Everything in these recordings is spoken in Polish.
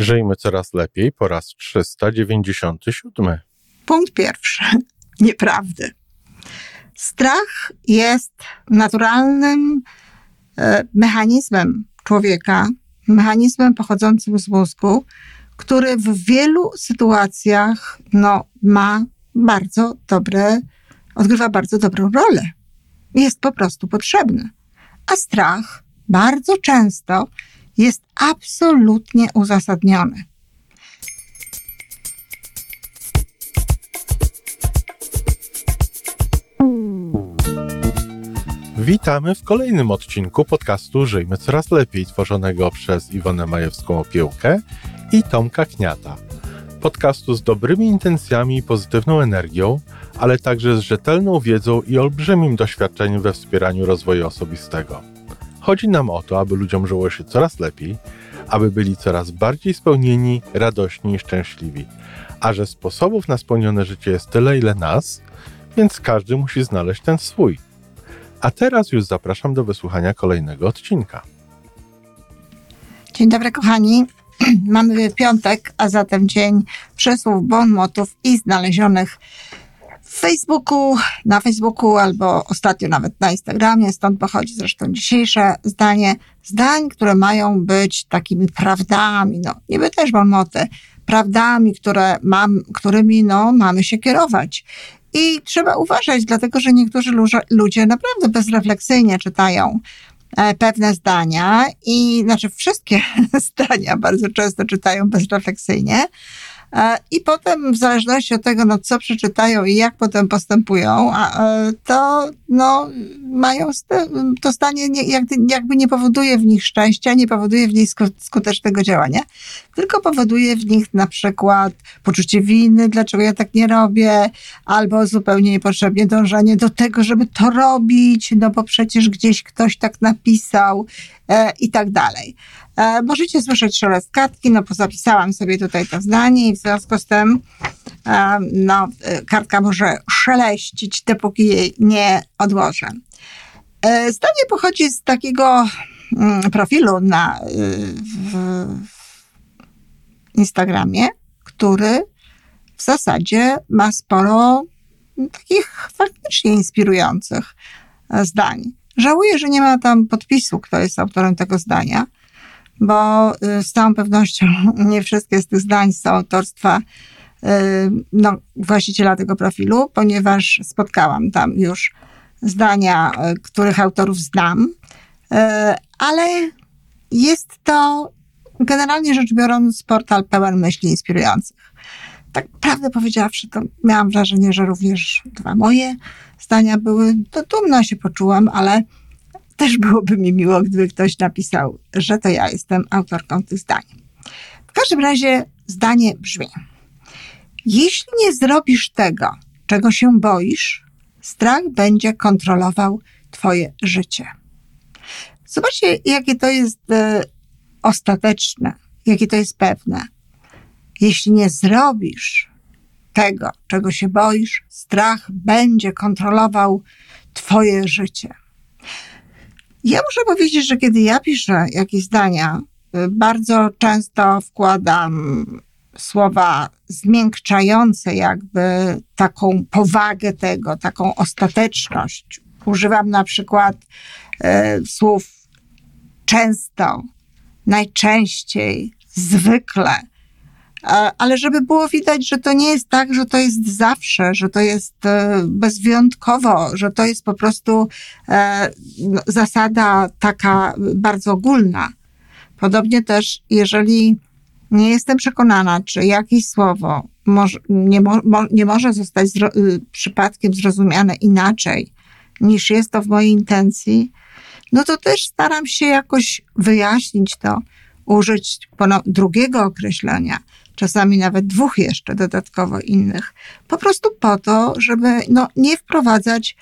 Żyjmy coraz lepiej po raz 397. Punkt pierwszy. Nieprawdy. Strach jest naturalnym e, mechanizmem człowieka, mechanizmem pochodzącym z mózgu, który w wielu sytuacjach no, ma bardzo dobre, odgrywa bardzo dobrą rolę. Jest po prostu potrzebny. A strach bardzo często jest absolutnie uzasadniony. Witamy w kolejnym odcinku podcastu Żyjmy Coraz Lepiej, tworzonego przez Iwonę Majewską Opiełkę i Tomka Kniata. Podcastu z dobrymi intencjami i pozytywną energią, ale także z rzetelną wiedzą i olbrzymim doświadczeniem we wspieraniu rozwoju osobistego. Chodzi nam o to, aby ludziom żyło się coraz lepiej, aby byli coraz bardziej spełnieni, radośni i szczęśliwi. A że sposobów na spełnione życie jest tyle, ile nas, więc każdy musi znaleźć ten swój. A teraz już zapraszam do wysłuchania kolejnego odcinka. Dzień dobry, kochani. Mamy piątek, a zatem dzień przesłów, bon motów i znalezionych Facebooku, na Facebooku albo ostatnio nawet na Instagramie, stąd pochodzi zresztą dzisiejsze zdanie. Zdań, które mają być takimi prawdami, no niby też bon moty, prawdami, które mam, którymi no, mamy się kierować. I trzeba uważać, dlatego że niektórzy ludzie naprawdę bezrefleksyjnie czytają e, pewne zdania i znaczy wszystkie zdania bardzo często czytają bezrefleksyjnie, I potem, w zależności od tego, no, co przeczytają i jak potem postępują, e, to no, mają to stanie jakby nie powoduje w nich szczęścia, nie powoduje w nich skutecznego działania, tylko powoduje w nich na przykład poczucie winy, dlaczego ja tak nie robię, albo zupełnie niepotrzebnie dążenie do tego, żeby to robić, no bo przecież gdzieś ktoś tak napisał. e, i tak dalej. E, możecie słyszeć szelest kartki, no zapisałam sobie tutaj to zdanie i w związku z tym e, no, e, kartka może szeleścić, dopóki jej nie odłożę. Zdanie pochodzi z takiego mm, profilu na w Instagramie, który w zasadzie ma sporo takich faktycznie inspirujących zdań. Żałuję, że nie ma tam podpisu, kto jest autorem tego zdania, bo y, z całą pewnością nie wszystkie z tych zdań są autorstwa y, no, właściciela tego profilu, ponieważ spotkałam tam już zdania, y, których autorów znam, ale jest to generalnie rzecz biorąc portal pełen myśli inspirujących. Tak prawdę powiedziawszy, to miałam wrażenie, że również dwa moje zdania były, to dumno się poczułam, ale też byłoby mi miło, gdyby ktoś napisał, że to ja jestem autorką tych zdań. W każdym razie zdanie brzmi: Jeśli nie zrobisz tego, czego się boisz, strach będzie kontrolował Twoje życie. Zobaczcie, jakie to jest e, ostateczne, jakie to jest pewne. Jeśli nie zrobisz tego, czego się boisz, strach będzie kontrolował Twoje życie. Ja muszę powiedzieć, że kiedy ja piszę jakieś zdania, y, bardzo często wkładam słowa zmiękczające jakby taką powagę tego, taką ostateczność. Używam na przykład e, słów często, najczęściej, zwykle, ale żeby było widać, że to nie jest tak, że to jest zawsze, że to jest e, bezwyjątkowo, że to jest po prostu e, no, zasada taka bardzo ogólna. Podobnie też, jeżeli nie jestem przekonana, czy jakieś słowo nie, mo, nie może zostać zro, y, przypadkiem zrozumiane inaczej, niż jest to w mojej intencji, no to też staram się jakoś wyjaśnić to, użyć drugiego określenia, czasami nawet dwóch jeszcze dodatkowo innych, po prostu po to, żeby no, nie wprowadzać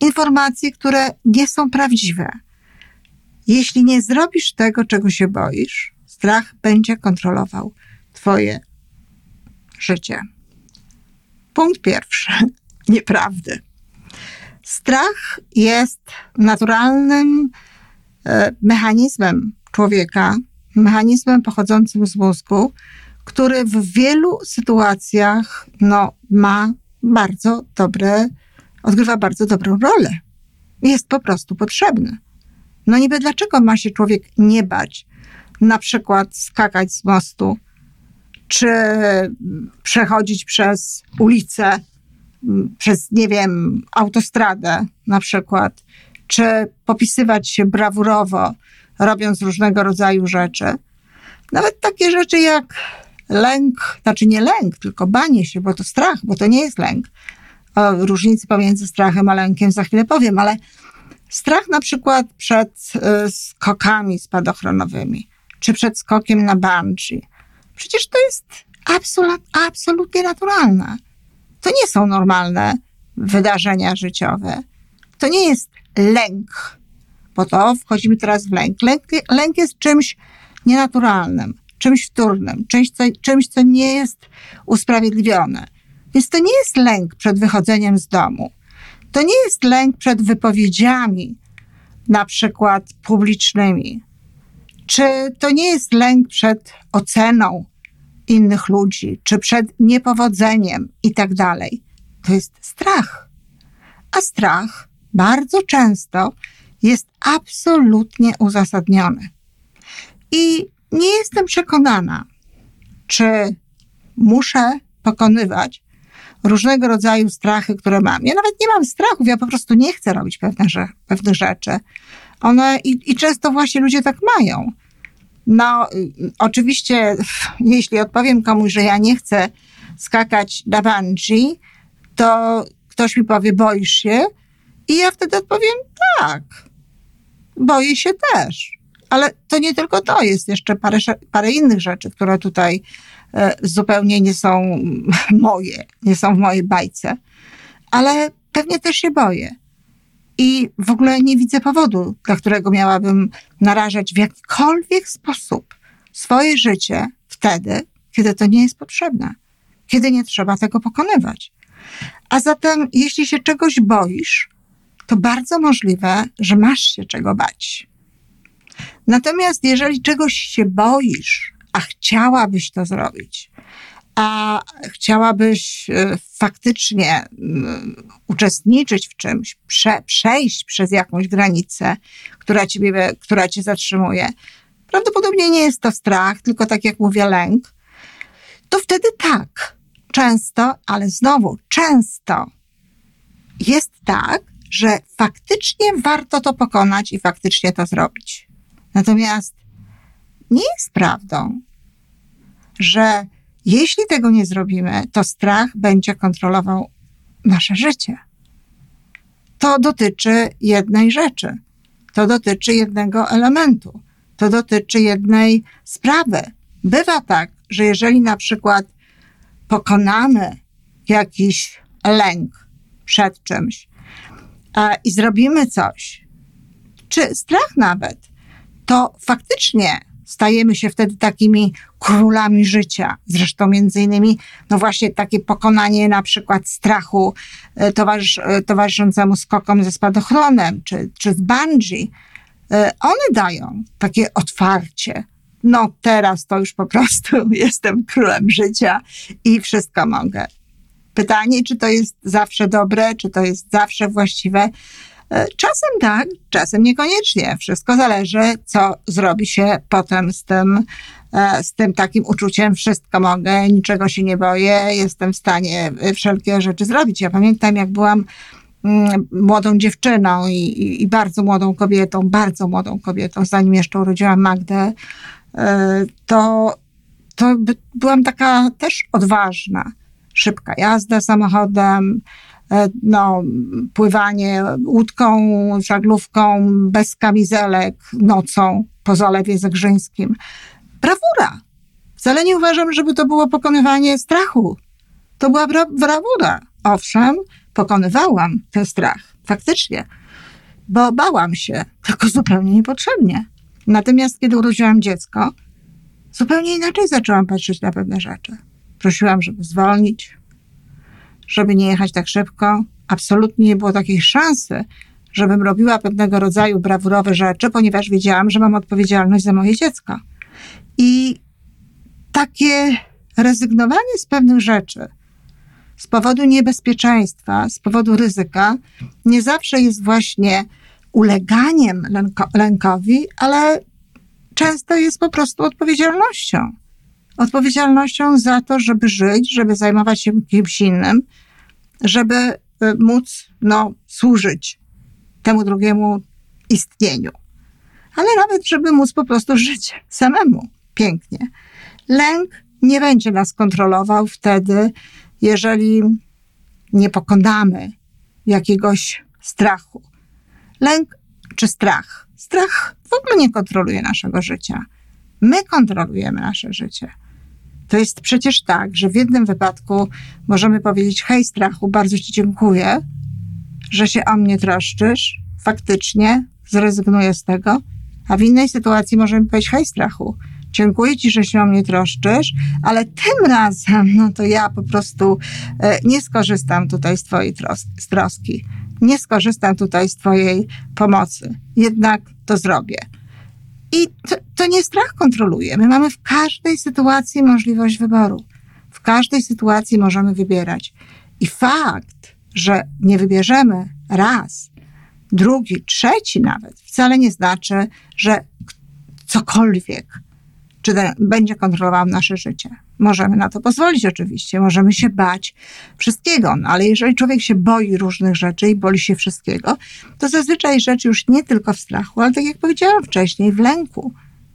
informacji, które nie są prawdziwe. Jeśli nie zrobisz tego, czego się boisz, strach będzie kontrolował Twoje życie. Punkt pierwszy. Nieprawdy. Strach jest naturalnym e, mechanizmem człowieka, mechanizmem pochodzącym z mózgu, który w wielu sytuacjach no, ma bardzo dobre, odgrywa bardzo dobrą rolę. Jest po prostu potrzebny. No niby dlaczego ma się człowiek nie bać na przykład skakać z mostu, czy przechodzić przez ulicę, przez, nie wiem, autostradę na przykład, czy popisywać się brawurowo, robiąc różnego rodzaju rzeczy. Nawet takie rzeczy jak lęk, znaczy nie lęk, tylko banie się, bo to strach, bo to nie jest lęk. O różnicy pomiędzy strachem a lękiem za chwilę powiem, ale strach na przykład przed y, skokami spadochronowymi, czy przed skokiem na bungee. Przecież to jest absolut, absolutnie naturalne. To nie są normalne wydarzenia życiowe. To nie jest lęk, bo to wchodzimy teraz w lęk. Lęk, lęk jest czymś nienaturalnym, czymś wtórnym, czymś co, czymś, co nie jest usprawiedliwione. Więc to nie jest lęk przed wychodzeniem z domu. To nie jest lęk przed wypowiedziami, na przykład publicznymi. Czy to nie jest lęk przed oceną innych ludzi, czy przed niepowodzeniem i tak dalej? To jest strach. A strach bardzo często jest absolutnie uzasadniony. I nie jestem przekonana, czy muszę pokonywać różnego rodzaju strachy, które mam. Ja nawet nie mam strachów, ja po prostu nie chcę robić pewne, pewnych rzeczy. One i, i często właśnie ludzie tak mają. No, oczywiście, jeśli odpowiem komuś, że ja nie chcę skakać na bungee, to ktoś mi powie, boisz się? I ja wtedy odpowiem, tak, boję się też. Ale to nie tylko to, jest jeszcze parę, parę innych rzeczy, które tutaj e, zupełnie nie są moje, nie są w mojej bajce. Ale pewnie też się boję. I w ogóle nie widzę powodu, dla którego miałabym narażać w jakikolwiek sposób swoje życie wtedy, kiedy to nie jest potrzebne, kiedy nie trzeba tego pokonywać. A zatem, jeśli się czegoś boisz, to bardzo możliwe, że masz się czego bać. Natomiast jeżeli czegoś się boisz, a chciałabyś to zrobić, a chciałabyś e, faktycznie uczestniczyć w czymś, prze, przejść przez jakąś granicę, która, ciebie, która cię zatrzymuje, prawdopodobnie nie jest to strach, tylko tak jak mówię, lęk, to wtedy tak, często, ale znowu często jest tak, że faktycznie warto to pokonać i faktycznie to zrobić. Natomiast nie jest prawdą, że jeśli tego nie zrobimy, to strach będzie kontrolował nasze życie. To dotyczy jednej rzeczy. To dotyczy jednego elementu. To dotyczy jednej sprawy. Bywa tak, że jeżeli na przykład pokonamy jakiś lęk przed czymś a, i zrobimy coś, czy strach nawet, to faktycznie stajemy się wtedy takimi królami życia. Zresztą między innymi, no właśnie takie pokonanie na przykład strachu e, towarzysz, e, towarzyszącemu skokom ze spadochronem, czy, czy z bungee, e, one dają takie otwarcie. No teraz to już po prostu jestem królem życia i wszystko mogę. Pytanie, czy to jest zawsze dobre, czy to jest zawsze właściwe. E, czasem tak, czasem niekoniecznie. Wszystko zależy, co zrobi się potem z tym, e, z tym takim uczuciem, wszystko mogę, niczego się nie boję, jestem w stanie wszelkie rzeczy zrobić. Ja pamiętam, jak byłam mm, młodą dziewczyną i, i, bardzo młodą kobietą, bardzo młodą kobietą, zanim jeszcze urodziłam Magdę, e, to, to byłam taka też odważna. Szybka jazda samochodem, no, pływanie łódką, żaglówką, bez kamizelek, nocą po Zalewie Zegrzyńskim. Brawura. Wcale nie uważam, żeby to było pokonywanie strachu. To była bra brawura. Owszem, pokonywałam ten strach, faktycznie, bo bałam się, tylko zupełnie niepotrzebnie. Natomiast kiedy urodziłam dziecko, zupełnie inaczej zaczęłam patrzeć na pewne rzeczy. Prosiłam, żeby zwolnić, żeby nie jechać tak szybko. Absolutnie nie było takiej szansy, żebym robiła pewnego rodzaju brawurowe rzeczy, ponieważ wiedziałam, że mam odpowiedzialność za moje dziecko. I takie rezygnowanie z pewnych rzeczy z powodu niebezpieczeństwa, z powodu ryzyka, nie zawsze jest właśnie uleganiem lęko, lękowi, ale często jest po prostu odpowiedzialnością. Odpowiedzialnością za to, żeby żyć, żeby zajmować się kimś innym, żeby e, móc no, służyć temu drugiemu istnieniu. Ale nawet, żeby móc po prostu żyć samemu pięknie. Lęk nie będzie nas kontrolował wtedy, jeżeli nie pokonamy jakiegoś strachu. Lęk czy strach? Strach w ogóle nie kontroluje naszego życia. My kontrolujemy nasze życie. To jest przecież tak, że w jednym wypadku możemy powiedzieć: Hej, strachu, bardzo Ci dziękuję, że się o mnie troszczysz. Faktycznie zrezygnuję z tego. A w innej sytuacji możemy powiedzieć: Hej, strachu, dziękuję Ci, że się o mnie troszczysz, ale tym razem, no to ja po prostu e, nie skorzystam tutaj z Twojej troski. Nie skorzystam tutaj z Twojej pomocy. Jednak to zrobię. I to, to nie strach kontroluje. My mamy w każdej sytuacji możliwość wyboru. W każdej sytuacji możemy wybierać. I fakt, że nie wybierzemy raz, drugi, trzeci nawet, wcale nie znaczy, że cokolwiek czy będzie kontrolował nasze życie. Możemy na to pozwolić oczywiście, możemy się bać wszystkiego, no, ale jeżeli człowiek się boi różnych rzeczy i boi się wszystkiego, to zazwyczaj rzecz już nie tylko w strachu, ale tak jak powiedziałam wcześniej, w lęku.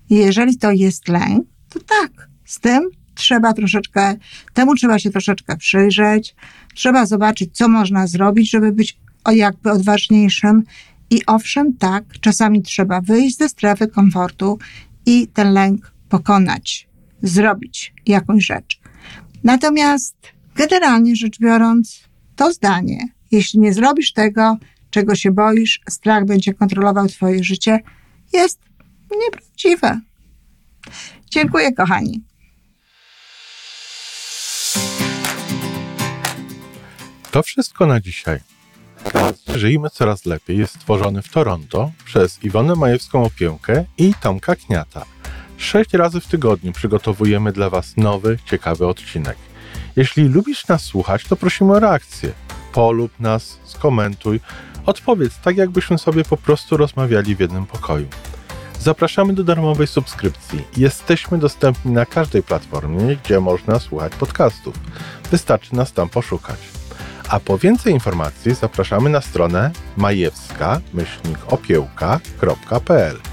I jeżeli to jest lęk, to tak, z tym trzeba troszeczkę, temu trzeba się troszeczkę przyjrzeć, trzeba zobaczyć, co można zrobić, żeby być jakby odważniejszym. I owszem, tak, czasami trzeba wyjść ze strefy komfortu i ten lęk pokonać, zrobić jakąś rzecz. Natomiast generalnie rzecz biorąc, to zdanie, jeśli nie zrobisz tego, czego się boisz, strach będzie kontrolował Twoje życie, jest nieprawdziwe. Dziękuję, kochani. To wszystko na dzisiaj. Żyjmy coraz lepiej jest stworzony w Toronto przez Iwonę Majewską Opiełkę i Tomka Kniata. Sześć razy w tygodniu przygotowujemy dla Was nowy, ciekawy odcinek. Jeśli lubisz nas słuchać, to prosimy o reakcję. Polub nas, skomentuj, odpowiedz tak, jakbyśmy sobie po prostu rozmawiali w jednym pokoju. Zapraszamy do darmowej subskrypcji. Jesteśmy dostępni na każdej platformie, gdzie można słuchać podcastów. Wystarczy nas tam poszukać. A po więcej informacji zapraszamy na stronę majewska-opiełka.pl.